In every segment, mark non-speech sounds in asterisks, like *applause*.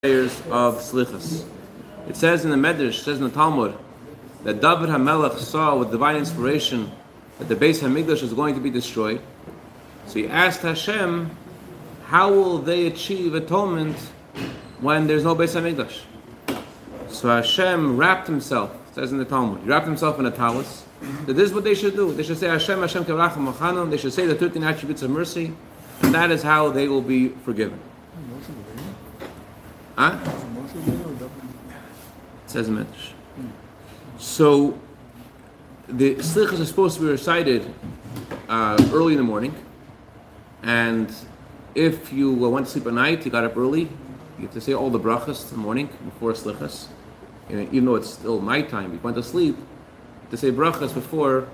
prayers of Slichas. It says in the Medrash, says in the Talmud, that David HaMelech saw with divine inspiration that the Beis Hamikdash is going to be destroyed. So he asked Hashem, how will they achieve atonement when there's no Beis Hamikdash? So Hashem wrapped himself, says in the Talmud, he wrapped himself in a talus. That this is what they should do. They should say Hashem, Hashem Machanam. They should say the 13 attributes of mercy, and that is how they will be forgiven. Huh? It says Medrash. So the slichas are supposed to be recited uh, early in the morning, and if you went to sleep at night, you got up early, you have to say all the brachas in the morning before slichas. And even though it's still nighttime, you went to sleep, to say brachas before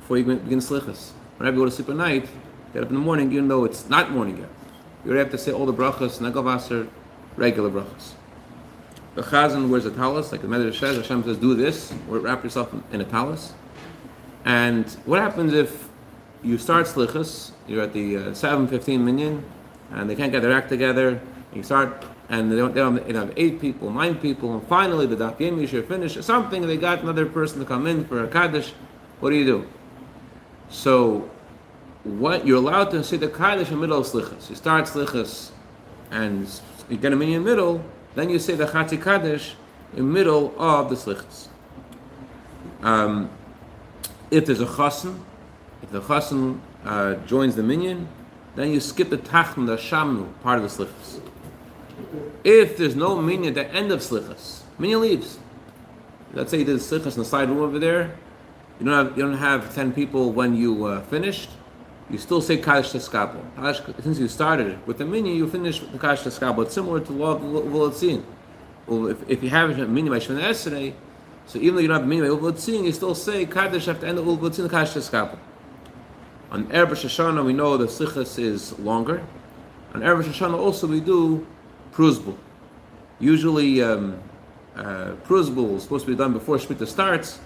before you begin slichas. Whenever you go to sleep at night, get up in the morning, even though it's not morning yet. You already have to say all the brachas, nagavaser, regular brachas. The chazan wears a talus, like the Medrash says. Hashem says, "Do this," or wrap yourself in a talus. And what happens if you start slichas? You're at the uh, seven fifteen minyan, and they can't get their act together. You start, and they don't, they don't, they have eight people, nine people, and finally the daf yomi should finish something. They got another person to come in for a kaddish. What do you do? So, what you're allowed to say the kaddish in the middle of slichas. You start slichas, and you get a minyan middle, then you say the Chatzi Kaddish in middle of the Slichas. Um, if there's a Chassan, if the Chassan uh, joins the minyan, then you skip the Tachn, the Shamnu, part of the Slichas. If there's no minyan at the end of Slichas, minyan leaves. Let's say you did Slichas in the side room over there, you don't have, you don't have 10 people when you uh, finished, you still say Kaddish Teskabel. Since you started with the mini, you finish with the Kaddish Teskabel. It's similar to Law of Volotzin. Well, if, if you have a mini by Shemana Esrei, so even though you don't have a mini by Volotzin, you still say Kaddish after end of Volotzin, the Kaddish Teskabel. On Erev Shoshana, we know the Sichas is longer. On Erev Shoshana, also we do Pruzbul. Usually, um, uh, Pruzbul is supposed to be done before Shemitah starts,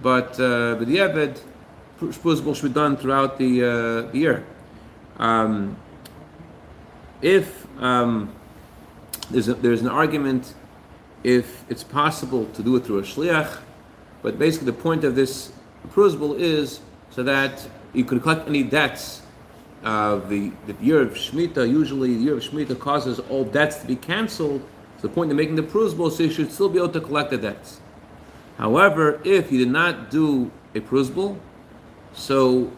but uh, the Yeved, should be done throughout the, uh, the year. Um, if um, there's, a, there's an argument if it's possible to do it through a shliach, but basically the point of this Pruzbul is so that you can collect any debts. Uh, the, the year of Shemitah, usually the year of Shemitah causes all debts to be cancelled. So the point of making the Pruzbul so you should still be able to collect the debts. However, if you did not do a Pruzbul, so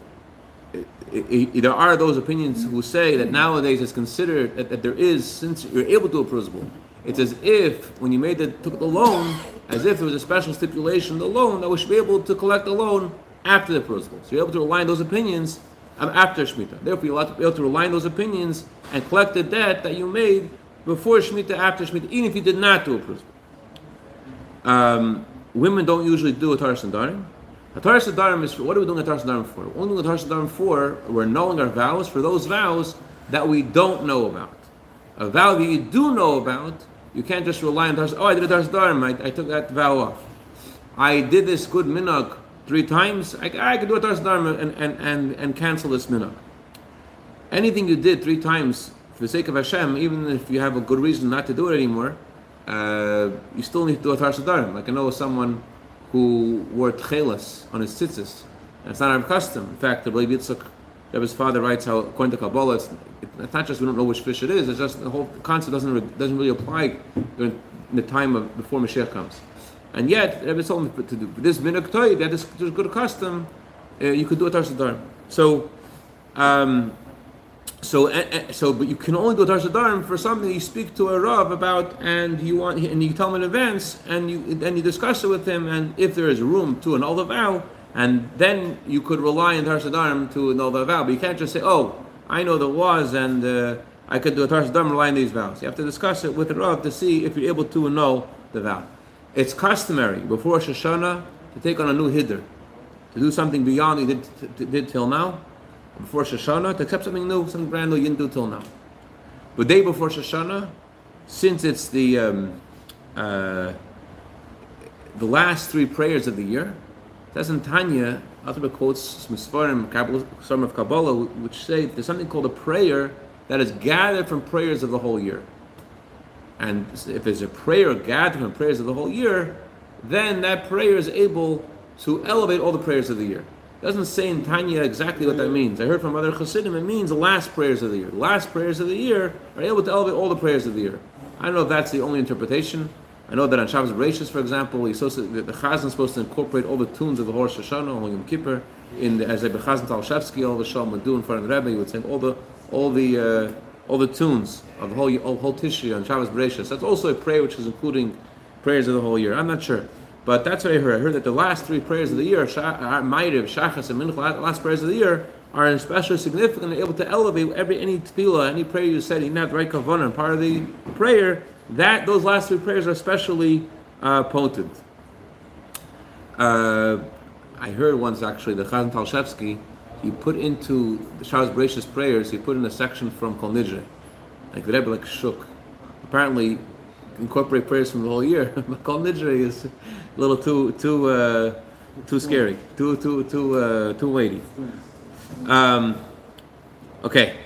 it, it, there are those opinions who say that nowadays it's considered that, that there is, since you're able to approve, it's as if when you made the took the loan, as if there was a special stipulation the loan that we should be able to collect the loan after the approval. So you're able to rely on those opinions um, after Shemitah. Therefore, you're allowed to be able to rely on those opinions and collect the debt that you made before Shemitah, after Shemitah, even if you did not do approval. Um, women don't usually do a Taras and Is for, what are we doing Hataras Adarim for? We're only doing Adarim for, we're annulling our vows for those vows that we don't know about. A vow that you do know about, you can't just rely on Hataras, oh, I did Adarim, I, I took that vow off. I did this good minhag three times, I, I could do a Adarim and, and, and, and cancel this minhag. Anything you did three times for the sake of Hashem, even if you have a good reason not to do it anymore, uh, you still need to do a Adarim. Like I know someone who wore tchelas on his tzitzis. And it's not our custom. In fact, the Rabbi Yitzchak, Rebbe's father writes how, according to Kabbalah, it's, it's, not just we don't know which fish it is, it's just the whole concept doesn't, doesn't really apply during the time of before Mashiach comes. And yet, Rebbe told him to do this toy, that is good custom, uh, you could do it Tarsadar. So, um, so, uh, so, but you can only go do Tarsadarm for something you speak to a Rav about, and you want, and you tell him in advance, and you then you discuss it with him, and if there is room to annul the vow, and then you could rely on Tarsadarm to annul the vow. But you can't just say, "Oh, I know the laws, and uh, I could do a Tarsadarm relying on these vows." You have to discuss it with the Rav to see if you're able to annul the vow. It's customary before Shoshana to take on a new hiddur, to do something beyond what you did, did till now before Shoshana to accept something new, something brand new you didn't do till now. But day before Shoshana, since it's the um, uh, the last three prayers of the year, that's in Tanya. Alter quotes Misvarim, some of Kabbalah, which say there's something called a prayer that is gathered from prayers of the whole year. and if there's a prayer gathered from prayers of the whole year, then that prayer is able to elevate all the prayers of the year. It doesn't say in Tanya exactly what that means. I heard from other Chassidim it means the last prayers of the year. The last prayers of the year are able to elevate all the prayers of the year. I don't know if that's the only interpretation. I know that on Shabbos Bereshis, for example, the, the Chazan is supposed to incorporate all the tunes of the Rosh Hashanah, Yom Kippur, in the, as a Bechazan Teleshevsky, all the Shalom would do in front of the Rebbe, he would sing all the all the uh, all the tunes of the whole whole, whole Tishri on Shabbos Bereshis. That's also a prayer which is including prayers of the whole year. I'm not sure. But that's what I heard. I heard that the last three prayers of the year, Ma'ariv, Shachas, and Mincha, the last prayers of the year, are especially significant and able to elevate every any tefillah, any prayer you said, you have the right kavanah, and part of the prayer, that those last three prayers are especially uh, potent. Uh, I heard once actually the Chazan Teleshevsky, he put into the Shabbos Bereshis prayers, he put in a section from Kol Nidre, like the Rebbe like shook. Apparently, incorporate prayers from the whole year. *laughs* Kol Nidre is a little too too uh, too scary, too too too uh, too weighty. Um, okay.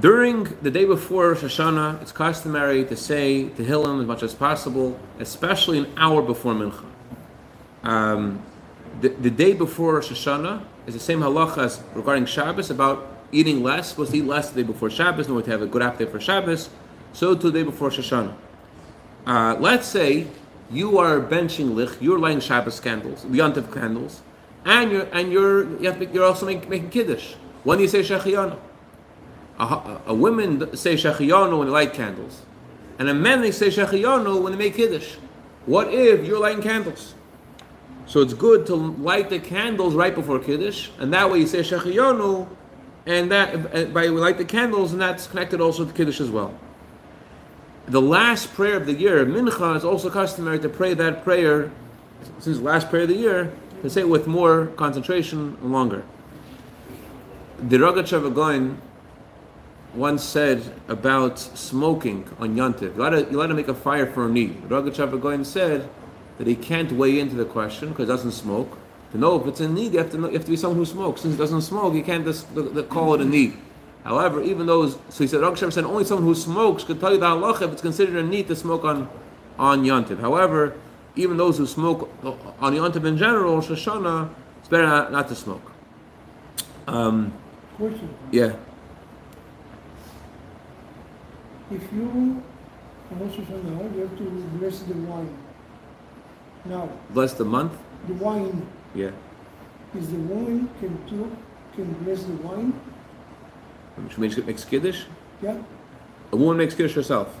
During the day before Rosh Hashanah, it's customary to say Tehillim as much as possible, especially an hour before Mincha. Um, the, the day before Rosh Hashanah is the same halacha as regarding Shabbos about eating less. Supposed to eat less the day before Shabbos in order to have a good appetite for Shabbos. So to the day before Rosh Hashanah. Uh, let's say you are benching licht, you're lighting Shabbos candles, Yontif candles, and you're and you're you are also make, making kiddush. When do you say shechiyanu? A, a, a women say shechiyanu when they light candles, and a men they say shechiyanu when they make kiddush. What if you're lighting candles? So it's good to light the candles right before kiddush, and that way you say shechiyanu, and that by we light the candles, and that's connected also to kiddush as well. The last prayer of the year, mincha, is also customary to pray that prayer, since the last prayer of the year, to say it with more concentration and longer. The Rogatchover Gaon once said about smoking on Yantiv. You got to make a fire for a need. Rogatchover Gaon said that he can't weigh into the question because he doesn't smoke. To know if it's a need, you have to, know, you have to be someone who smokes. Since he doesn't smoke, you can't just call it a need. However, even those, so he said, Rogatchover said only someone who smokes could tell you the halacha if it's considered a need to smoke on, on Yantiv. However, even those who smoke on the Yontif in general, Shoshana, it's better not, not to smoke. Um, Question. Yeah. If you, on Rosh Hashanah, you have to bless the wine. Now, Bless the month? the wine, Yeah. is the woman can do, can bless the wine? She makes, makes kiddush? Yeah? A woman makes kiddush herself.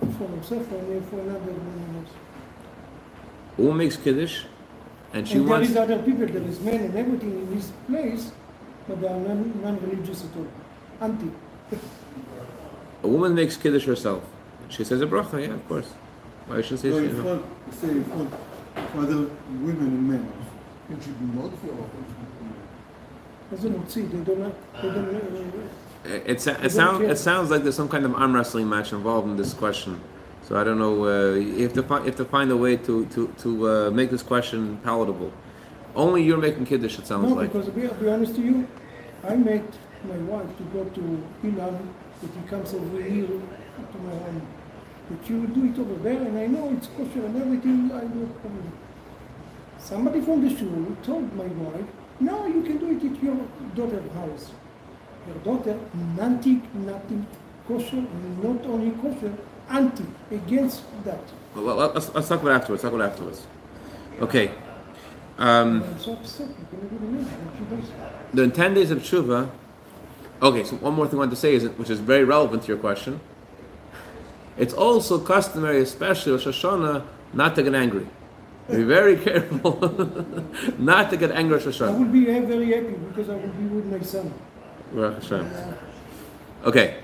For herself or for another woman else. A woman makes kiddush, and she and wants. there is other people, there is men and everything in this place, but they are non, non-religious at all. Anti. *laughs* A woman makes kiddush herself. She says a bracha, yeah, of course. Why should say So she? in say in front, for other women and men. It should be modified. doesn't see, they don't, know- they don't, know, It, it, it, sound, it sounds like there's some kind of arm wrestling match involved in this question. So I don't know. Uh, you, have to find, you have to find a way to, to, to uh, make this question palatable. Only you're making kiddush, it sounds like no, like. because to be, be honest to you, I met my wife to go to Ilan, but he comes over here to my home. But you will do it over there, and I know it's kosher and everything, I probably. Somebody from the shul told my wife, no, you can do it at your daughter's house. Your daughter, nothing, nothing kosher, not only kosher, anti, against that. Well, let's, let's talk about afterwards. Talk about afterwards. Okay. Um, I'm so upset, you can never imagine what she does. the 10 days of tshuva. Okay, so one more thing I want to say is, which is very relevant to your question. It's also customary, especially with Shoshana, not to get angry. Be very careful *laughs* not to get angry with at I will be very happy because I will be with my son. Hashem. Okay.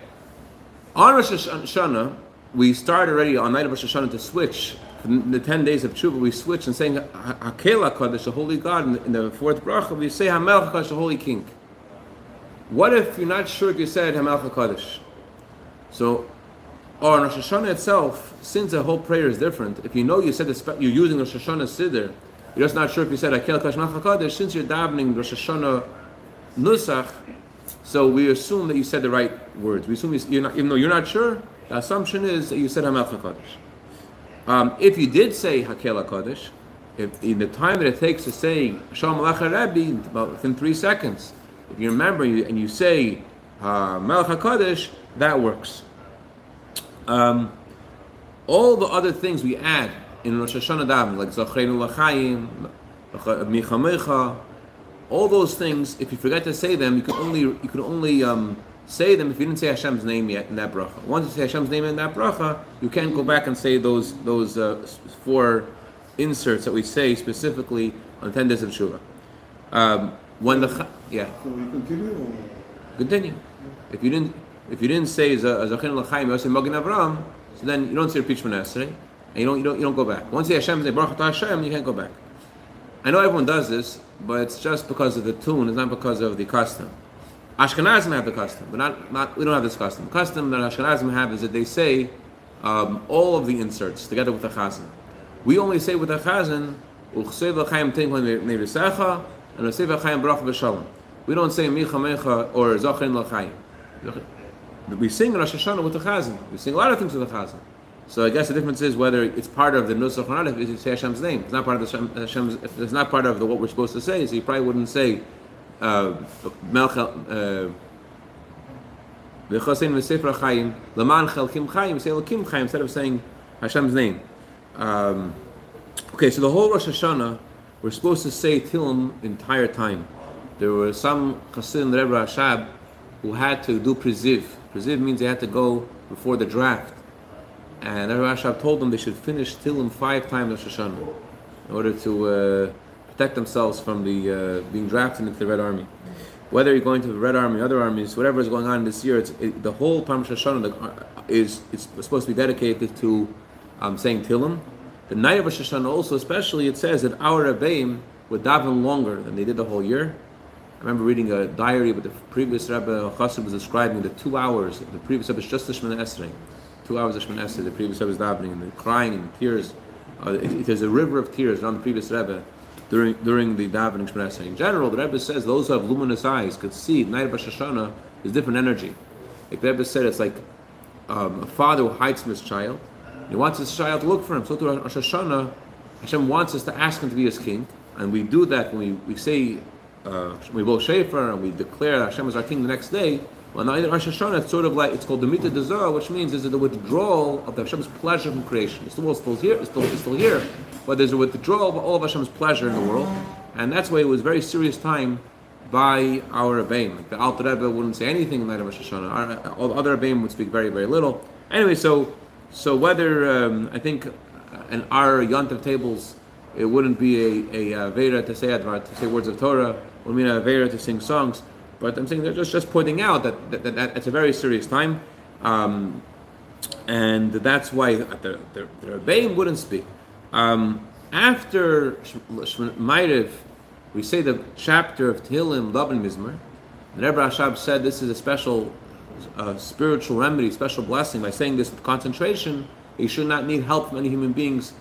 On Rosh Hashanah, we start already on night of Rosh Hashanah to switch. The 10 days of Tshuva, we switch and saying Hakela Kodesh, the Holy God, in the, in the fourth bracha, we say Hamelch Kodesh, the Holy King. What if you're not sure if you said Hamelch Kodesh? So, or on Rosh Hashanah itself, since the whole prayer is different, if you know you said you're using Rosh Hashanah Siddur, you're just not sure if you said Hakela Kodesh Melech Kodesh, since you're davening Rosh Hashanah Nusach, so we assume that you said the right words. We assume you- you're not, even though you're not sure, The assumption is that you said Hamelch HaKadosh. Um, if you did say Hakel HaKadosh, if in the time that it takes to say Shalom Alecha Rebbe, about within three seconds, if you remember and you say uh, Melech HaKadosh, that works. Um, all the other things we add in Rosh Hashanah davening, like Zachreinu L'chaim, Micha all those things, if you forget to say them, you can only you can only um, say them if you didn't say Hashem's name yet in that bracha. Once you say Hashem's name in that bracha, you can't go back and say those those uh, four inserts that we say specifically on ten days of Shuvah. Um, when the yeah, So we continue continue. If you didn't if you didn't say Zachin L'chaim, you say Magen Avram, so then you don't say Repeat Shemana Esrei, and you don't you don't you don't go back. Once you say Hashem's name, Baruch Hashem, you can't go back. I know everyone does this, but it's just because of the tune. It's not because of the custom. Ashkenazim have the custom, but not, not we don't have this custom. The custom that Ashkenazim have is that they say um, all of the inserts together with the chazan. We only say with the chazan, "Uchsev l'chaim tinkling nevisecha," and "Uchsev l'chaim bracha b'shalom." We don't say "Micha mecha" or "Zachin l'chaim." We sing Rosh Hashanah with the chazan. We sing a lot of things with the chazan. So I guess the difference is whether it's part of the Nusach or not. If you say Hashem's name, it's not part of the Hashem, Hashem's. If it's not part of the what we're supposed to say, so you probably wouldn't say uh, Melch. Uh, V'chosein v'sefer chayim leman chelkim chayim. Say lekim chayim instead of saying Hashem's name. Um, okay, so the whole Rosh Hashanah we're supposed to say the entire time. There were some Chassidim Rebbe Rashab who had to do preziv. Preziv means they had to go before the draft. And Rashab told them they should finish Tillim five times Rosh Hashanah in order to uh, protect themselves from the uh, being drafted into the Red Army. Whether you're going to the Red Army, other armies, whatever is going on this year, it's, it, the whole Param Shoshana the- is is supposed to be dedicated to um, saying Tillim. The night of Rosh Hashanah also, especially, it says that our Rebbeim would daven longer than they did the whole year. I remember reading a diary with the previous Rebbe Chassid was describing the two hours. The previous Rebbe just the Shemana Esrei, two hours of Shemana Esrei. The previous Rebbe is davening and they're crying and tears. Uh, it, it- there's a river of tears around the previous Rebbe during during the davening Shemana Esrei. In general, the Rebbe says those who have luminous eyes could see the night of Hashanah is different energy. Like the Rebbe said, it's like um, a father who hides from his child. He wants his child to look for him. So to Rosh Hashanah, Hashem wants us to ask him to be his king, and we do that when we, we say we blow shofar and we declare that Hashem is our king the next day. Well, now in Rosh Hashanah, it's sort of like it's called the Mita Dezah, which means is the withdrawal of the Hashem's pleasure from creation. It's the world still here, it's still, it's still here, but there's a withdrawal of all of Hashem's pleasure in the world, and that's why it was a very serious time by our Rebbeim. Like the Alter Rebbe wouldn't say anything in the night of Rosh Hashanah. Our, all the other Rebbeim would speak very, very little. Anyway, so so whether um, I think uh, in our Yontav tables, it wouldn't be a, a, uh Veda to say Advar, to say words of Torah, would mean a Veda to sing songs. But I'm saying they're just, just pointing out that, that, that, that it's a very serious time. Um, and that's why the, the, the Rebbeim wouldn't speak. Um, after Ma'ariv, we say the chapter of Tehillim, Laban Mizmar. The Rebbe Rashab said this is a special uh, spiritual remedy, special blessing. By saying this with concentration, you should not need help from any human beings.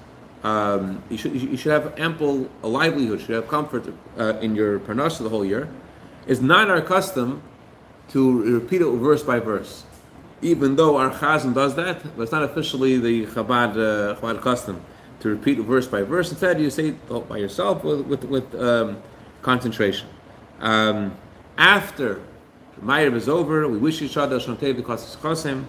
Um, you, should, you should have ample a livelihood, should have comfort uh, in your parnasa the whole year. It's not our custom to repeat it verse by verse. Even though our chazan does that, but it's not officially the Chabad, uh, Chabad custom to repeat verse by verse. Instead, you say it by yourself with, with, with um, concentration. Um, after Ma'ariv is over, we wish each other Shantei because it's Chosim,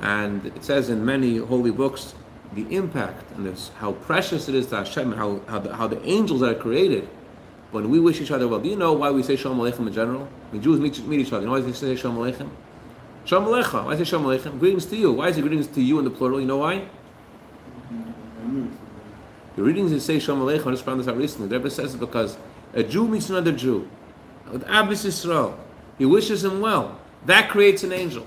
and it says in many holy books the impact and this, how precious it is to Hashem, how, how, the, how the angels that are created when we wish each other well. Do you know why we say Shalom Aleichem in general? When Jews meet, meet each other, you know why they say Shalom Aleichem? Shalom Aleichem. Why say Shalom Aleichem? Greetings to you. Why is it greetings to you in the plural? You know why? The readings that say Shalom Aleichem, I just found this out recently. The Rebbe says it because a Jew meets another Jew. With Ahavas Yisrael. He wishes him well. That creates an angel.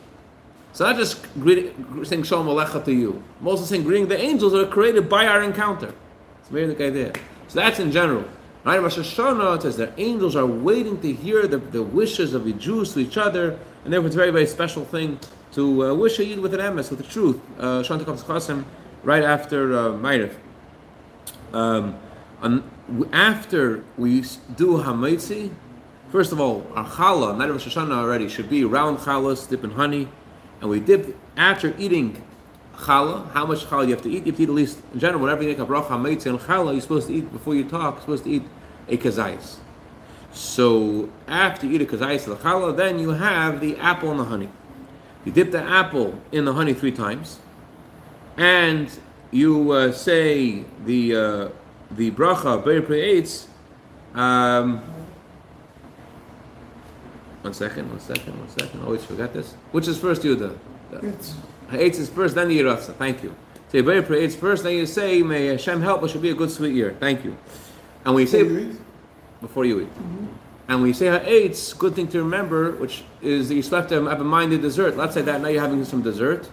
So not just greeting, saying Shalom Aleichem to you. I'm also saying greeting the angels that are created by our encounter. It's very good idea. So that's in general. Right, Rosh Hashanah says that angels are waiting to hear the, the wishes of the Jews to each other, and therefore it's a very, very special thing to uh, wish a Yid with an emes, with the truth. Uh, Chasim, right after uh, Ma'ariv. Um, after we do Hamaitzi, first of all, our challah, night of Rosh Hashanah already, should be round challahs, dip in honey, and we dip, after eating challah, how much challah you have to eat. You have to eat at least, in general, whenever you make a bracha mitzvah and challah, you're supposed to eat, before you talk, you're supposed to eat a kazayas. So after you eat a kazayas of the challah, then you have the apple and the honey. You dip the apple in the honey three times, and you uh, say the uh, the bracha. Um, one second, one second, one second. Oh, Always forget this. Which is first, Yuda? Eitz is first, then the Yiratza. Thank you. Say Beir Eitz first, then you say May Hashem help us should be a good sweet year. Thank you. And when you say Before you eat? before you eat. Mm-hmm. And when you say ha'etz, good thing to remember, which is that you still have to have in mind the dessert. Let's say that now you're having some dessert,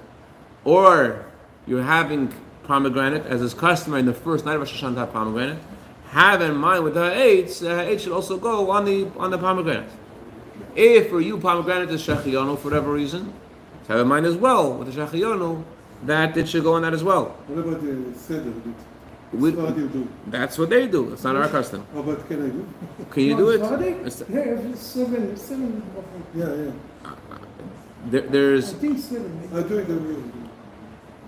or you're having pomegranate, as is customary in the first night of Rosh Hashanah pomegranate. Have in mind with the ha'etz, the ha'etz should also go on the on the pomegranate. If for you pomegranate is shechiyonu for whatever reason, have in mind as well with the shechiyonu that it should go on that as well. What about the seder? We- What do you do? That's what they do. It's not our custom. Oh, How about can I do? Can you do it? Friday? It's- Yeah, seven, seven. Yeah, yeah. There, I there's think seven. I do it every year.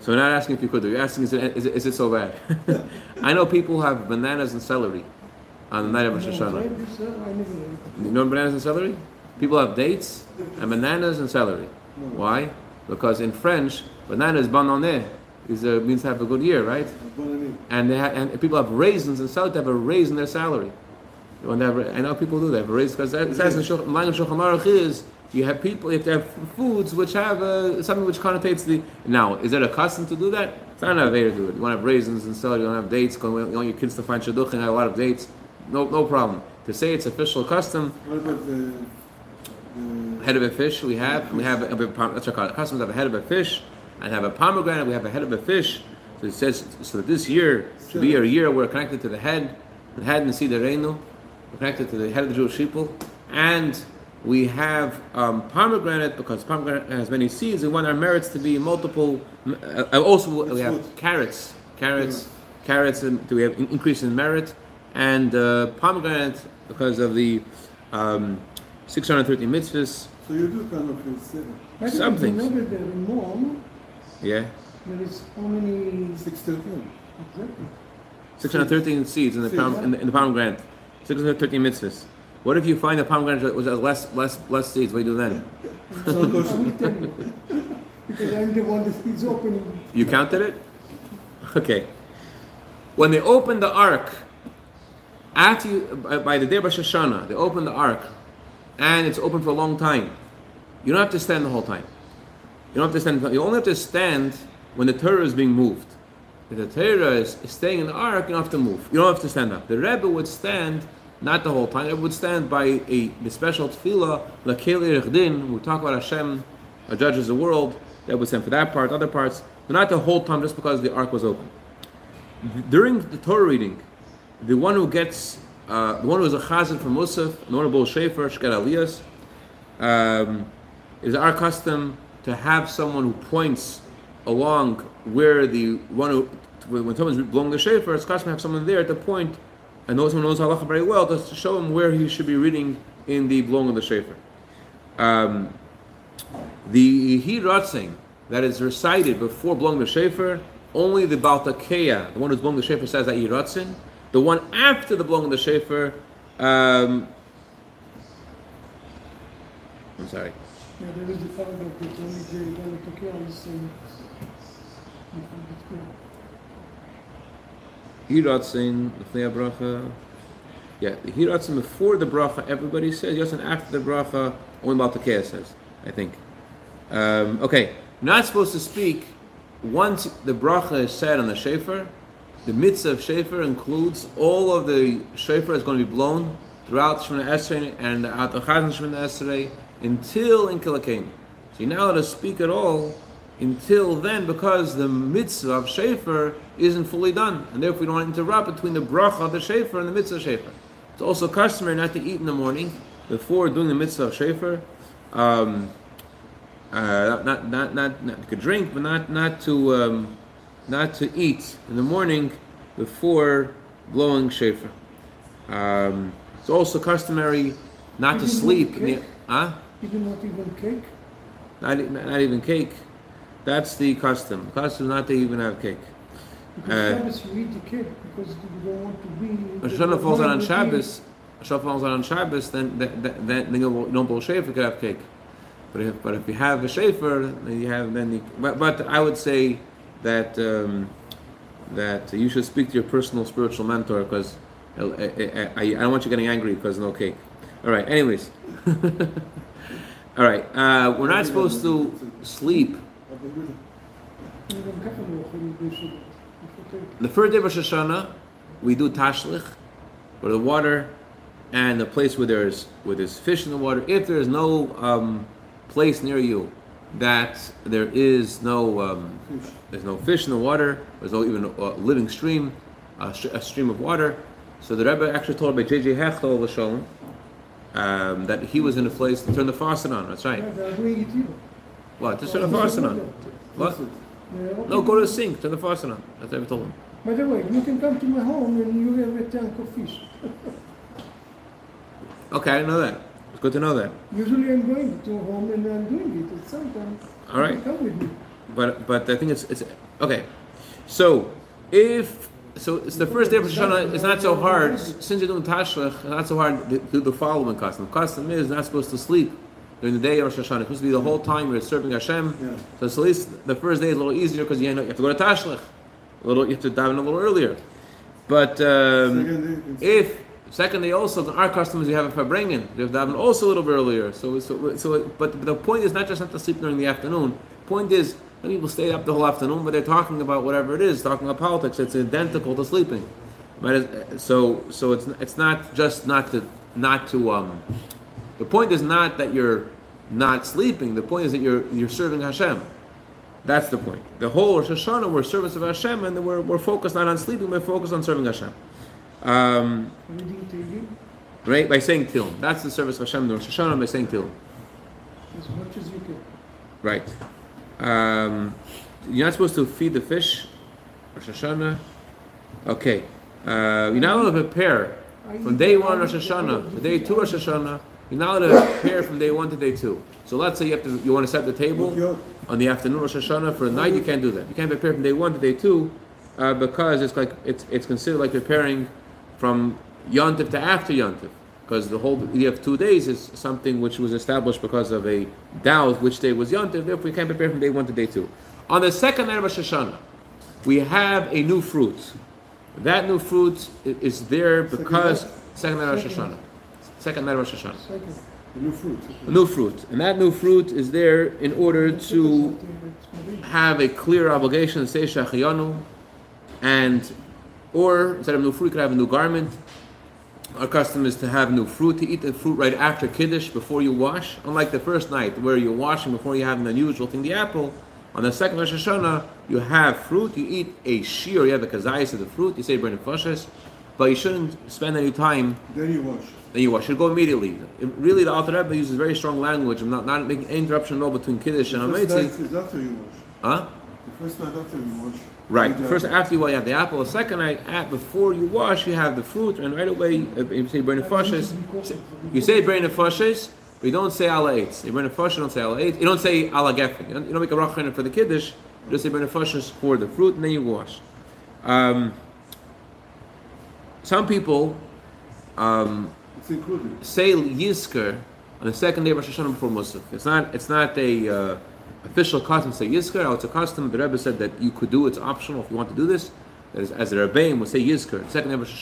So we're not asking if you could do. You're asking is it, is it, is it so bad? *laughs* I know people who have bananas and celery on the night of Rosh No, Hashanah. right, this, I never ate. You know bananas and celery? People have dates and bananas and celery. Why? Because in French, banana is bon. Is uh, means to have a good year, right? And they ha- and people have raisins and celery to have a raise in their salary. When they have, I know people do that. Have a raise because that says in Shulchan- line of Shulchan Aruch is you have people you have to have foods which have uh, something which connotates the. Now, is it a custom to do that? It's not an way to do it. You want to have raisins and celery. You want to have dates. You want your kids to find shidduch and have a lot of dates. No, no problem. To say it's official custom, What about the head of a fish we have. We have a, a, that's what I call it. Customs have a head of a fish and have a pomegranate. We have a head of a fish. So it says so that this year should be a year we're connected to the head, the head and see the reinu. We're connected to the head of the Jewish people, and we have um, pomegranate because pomegranate has many seeds. We want our merits to be multiple. Uh, uh, also, we have carrots, carrots, carrots, and do we have increase in merit? And uh, pomegranate because of the um, 630 mitzvahs. so you do kind of a seder. By the Some things. You know that the Rimon, Yeah, there is how many? Six thirteen. Exactly. 613 seeds in the, Seeds. pom- in the, in the pomegranate. 613 mitzvahs. What if you find a pomegranate that was has less less less seeds? What do you do then? *laughs* So I kosher. will tell you. Because I'm the one that is opening. You counted it? Okay. When they opened the ark, after you, by, by the day of Rosh Hashanah, they opened the ark, and it's open for a long time. You don't have to stand the whole time. You don't have to stand. You only have to stand when the Torah is being moved. If the Torah is staying in the ark, you don't have to move. You don't have to stand up. The Rebbe would stand not the whole time. The Rebbe would stand by a the special tefillah, lakeli rechdin. We talk about Hashem, our judges of the world. That would stand for that part, other parts, but not the whole time, just because the ark was open. During the Torah reading, the one who gets, uh, the one who is a chazan from Musaf, the one who shofar, shker aliyas, um, it is our custom to have someone who points along where the one who, when someone's blowing the shofar, it's custom to have someone there to point, and those who knows halacha very well, just to show him where he should be reading in the blowing of the shofar. Um, the hiratzing that is recited before blowing the shofar, only the baltakeya, the one who's blowing the shofar, says that hiratzin. The one after the blowing of the shofar, um, I'm sorry. Yeah, there is a paragraph that the is saying. Hiratzin, Lefnei bracha. Yeah, hiratzin before the bracha, everybody says. Yes, and after the bracha, only baltakeya says. I think. Um, okay, not supposed to speak once the bracha is said on the shofar. The mitzvah of shofar includes all of the shofar is going to be blown throughout Shemona Esrei and out Chazan Shemona Esrei until in Kilakain. So you're not allowed to speak at all until then because the mitzvah of shofar isn't fully done. And therefore we don't want to interrupt between the bracha of the shofar and the mitzvah of shofar. It's also customary not to eat in the morning before doing the mitzvah of shofar. Um, uh, not, not, not, not, could drink, but not, not to, um, not to eat in the morning before blowing shofar. Um, it's also customary not to sleep. In the, cake? huh? Even not even cake. Not, not even cake. That's the custom. The custom is not to even have cake. Because Uh, Shabbos you eat the cake because you don't want to be. If Shoshana falls out on Shabbos, falls out on Shabbos, then then, then, then you don't- don't blow shofar, you could have cake. But if but if you have a shofar, then you have then you, but but I would say that um, that you should speak to your personal spiritual mentor because I, uh, uh, uh, I, I, don't want you getting angry because no cake. All right. Anyways, *laughs* all right. Uh, we're not supposed to sleep. The first day of Rosh Hashanah, we do tashlich, for the water, and the place where there's where there's fish in the water. If there's no um, place near you that there is no um, there's no fish in the water, there's no even a living stream, a, a stream of water. So the Rebbe actually told by J.J. Hechtel L'Sholem um, that he was in a place to turn the faucet on. That's right. Yeah, they are doing it here. What? To turn the faucet on. What? No, go to the sink, turn the faucet on. That's what I told him. By the way, you can come to my home and you have a tank of fish. *laughs* Okay, I didn't know that. It's good to know that. Usually I'm going to home and I'm doing it, and sometimes All right. come with me. But but I think it's it's okay. So if so, it's the first day of Rosh Hashanah. It's not so hard since you're doing tashlich. It's not so hard to do the following custom. The custom is not supposed to sleep during the day of Rosh Hashanah. It's supposed to be the whole time you're serving Hashem. Yeah. So it's at least the first day is a little easier because you, know, you have to go to tashlich. A little, you have to dive in a little earlier. But um, if second day also our customers we have a farbrengen, they have daven also a little bit earlier. So so so but the point is not just not to sleep during the afternoon. Point is some people stay up the whole afternoon, but they're talking about whatever it is, talking about politics. It's identical to sleeping. But so so it's it's not just not to not to um. The point is not that you're not sleeping. The point is that you're you're serving Hashem. That's the point. The whole Rosh Hashanah, we're servants of Hashem, and we're, we're focused not on sleeping, we're focused on serving Hashem. Um, right? By saying Tilm. That's the service of Hashem in Rosh Hashanah, by saying Tilm. as much as you can. Right. Um, you're not supposed to feed the fish. Rosh Hashanah. Okay. Uh, you're not allowed to prepare from day one Rosh Hashanah to day two Rosh Hashanah. You're not allowed to prepare from day one to day two. So let's say you have to you want to set the table on the afternoon Rosh Hashanah for a night. You can't do that. You can't prepare from day one to day two uh, because it's like it's it's considered like preparing from Yontif to after Yontif. Because the whole idea of two days is something which was established because of a doubt which day was Yontif. Therefore, we can't prepare from day one to day two. On the second night of Rosh Hashanah, we have a new fruit. That new fruit is there because second night of Rosh Second. Hashanah. Second night of Rosh Hashanah. Second. New fruit. A new fruit. And that new fruit is there in order to Something that's moving. have a clear obligation to say Shachiyanu, and or instead of new fruit, you could have a new garment. Our custom is to have new fruit, to eat the fruit right after Kiddush, before you wash. Unlike the first night, where you're washing before you have an unusual thing, the apple. On the second Rosh Hashanah, you have fruit, you eat a shear, you have a kazayas of the fruit, you say Brennan Fashas, but you shouldn't spend any time Then you wash. then you wash. You go immediately. It- really, the Alter Rebbe uses very strong language of not, not making any interruption at all between Kiddush and The first Ametzi. night is after you wash. Huh? The first night after you wash. Right. First, after you, have the apple. The second night, at, before you wash, you have the fruit, and right away, you say burn nefashis. You say burn nefashis, but you don't say ala eitz. You nefashis, you don't say ala eitz. You don't say ala gefen. You don't, make a rachan for the kiddush. You just say burn nefashis for the fruit, and then you wash. Um, some people um, say Yizker on the second day of Rosh Hashanah before Musaf. It's not it's not a uh, official custom to say Yizker. It's a custom. The Rebbe said that you could do. It's optional if you want to do this. That is, as the Rebbeim would say Yizker, second day of Rosh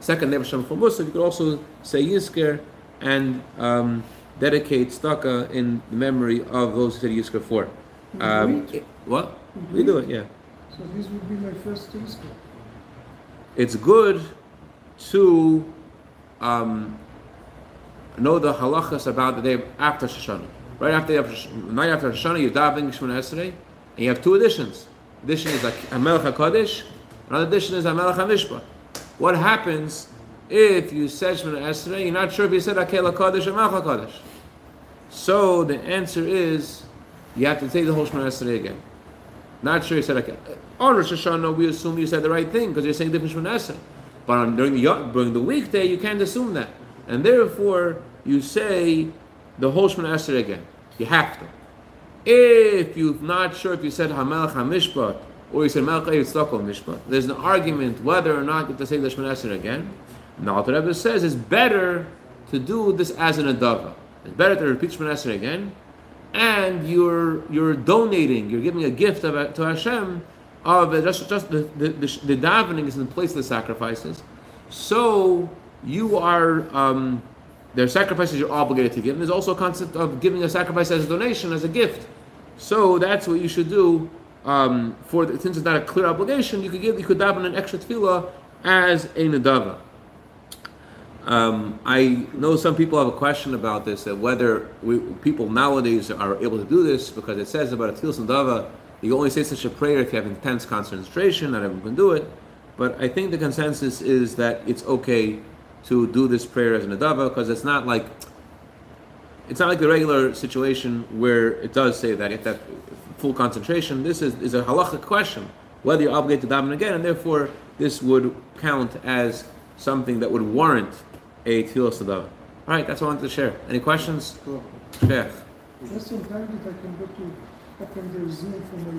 second day of Rosh Hashanah Musaf. You could also say Yizker and um, dedicate staka in the memory of those who said Yizker for. Um, what? We do it, yeah. So this would be my first taste. it's good to um, know the halachas about the day after Shoshana. Right after night after Shoshana, you daven Shemona Esrei, and you have two editions. Edition is like Hamelech Hakadosh, another edition is Hamelech Hamishpat. What happens if you said Shemona Esrei, you're not sure if you said Akel Hakadosh or Melech Hakadosh? So the answer is you have to say the whole Shemona Esrei again. Not sure you said okay. On Rosh Hashanah, we assume you said the right thing because you're saying different Shemona Esrei. But on, during the during the weekday, you can't assume that, and therefore you say the whole Shemona Esrei again. You have to. If you're not sure if you said Hamelach HaMishpat or you said Melech Yitzchak Mishpat, there's an argument whether or not you have to say the Shemon Esrei again. Now, the Rebbe says it's better to do this as an adava. It's better to repeat Shemon Esrei again, and you're you're donating, you're giving a gift of, to Hashem of uh, just just the, the, the, the davening is in place of the sacrifices. So you are um, there are sacrifices you're obligated to give. And there's also a concept of giving a sacrifice as a donation, as a gift. So that's what you should do. Um, for the, since it's not a clear obligation, you could give you could daven an extra tefillah as a nadava. Um, I know some people have a question about this that whether we, people nowadays are able to do this because it says about a tefillah nadava you only say such a prayer if you have intense concentration. Not everyone can do it, but I think the consensus is that it's okay to do this prayer as a nadava because it's not like it's not like the regular situation where it does say that if that full concentration. This is, is a halachic question whether you're obligated to daven again, and therefore this would count as something that would warrant a tefillah nadava. All right, that's what I wanted to share. Any questions? Sheikh. Just sometimes that I can go to Zoom for my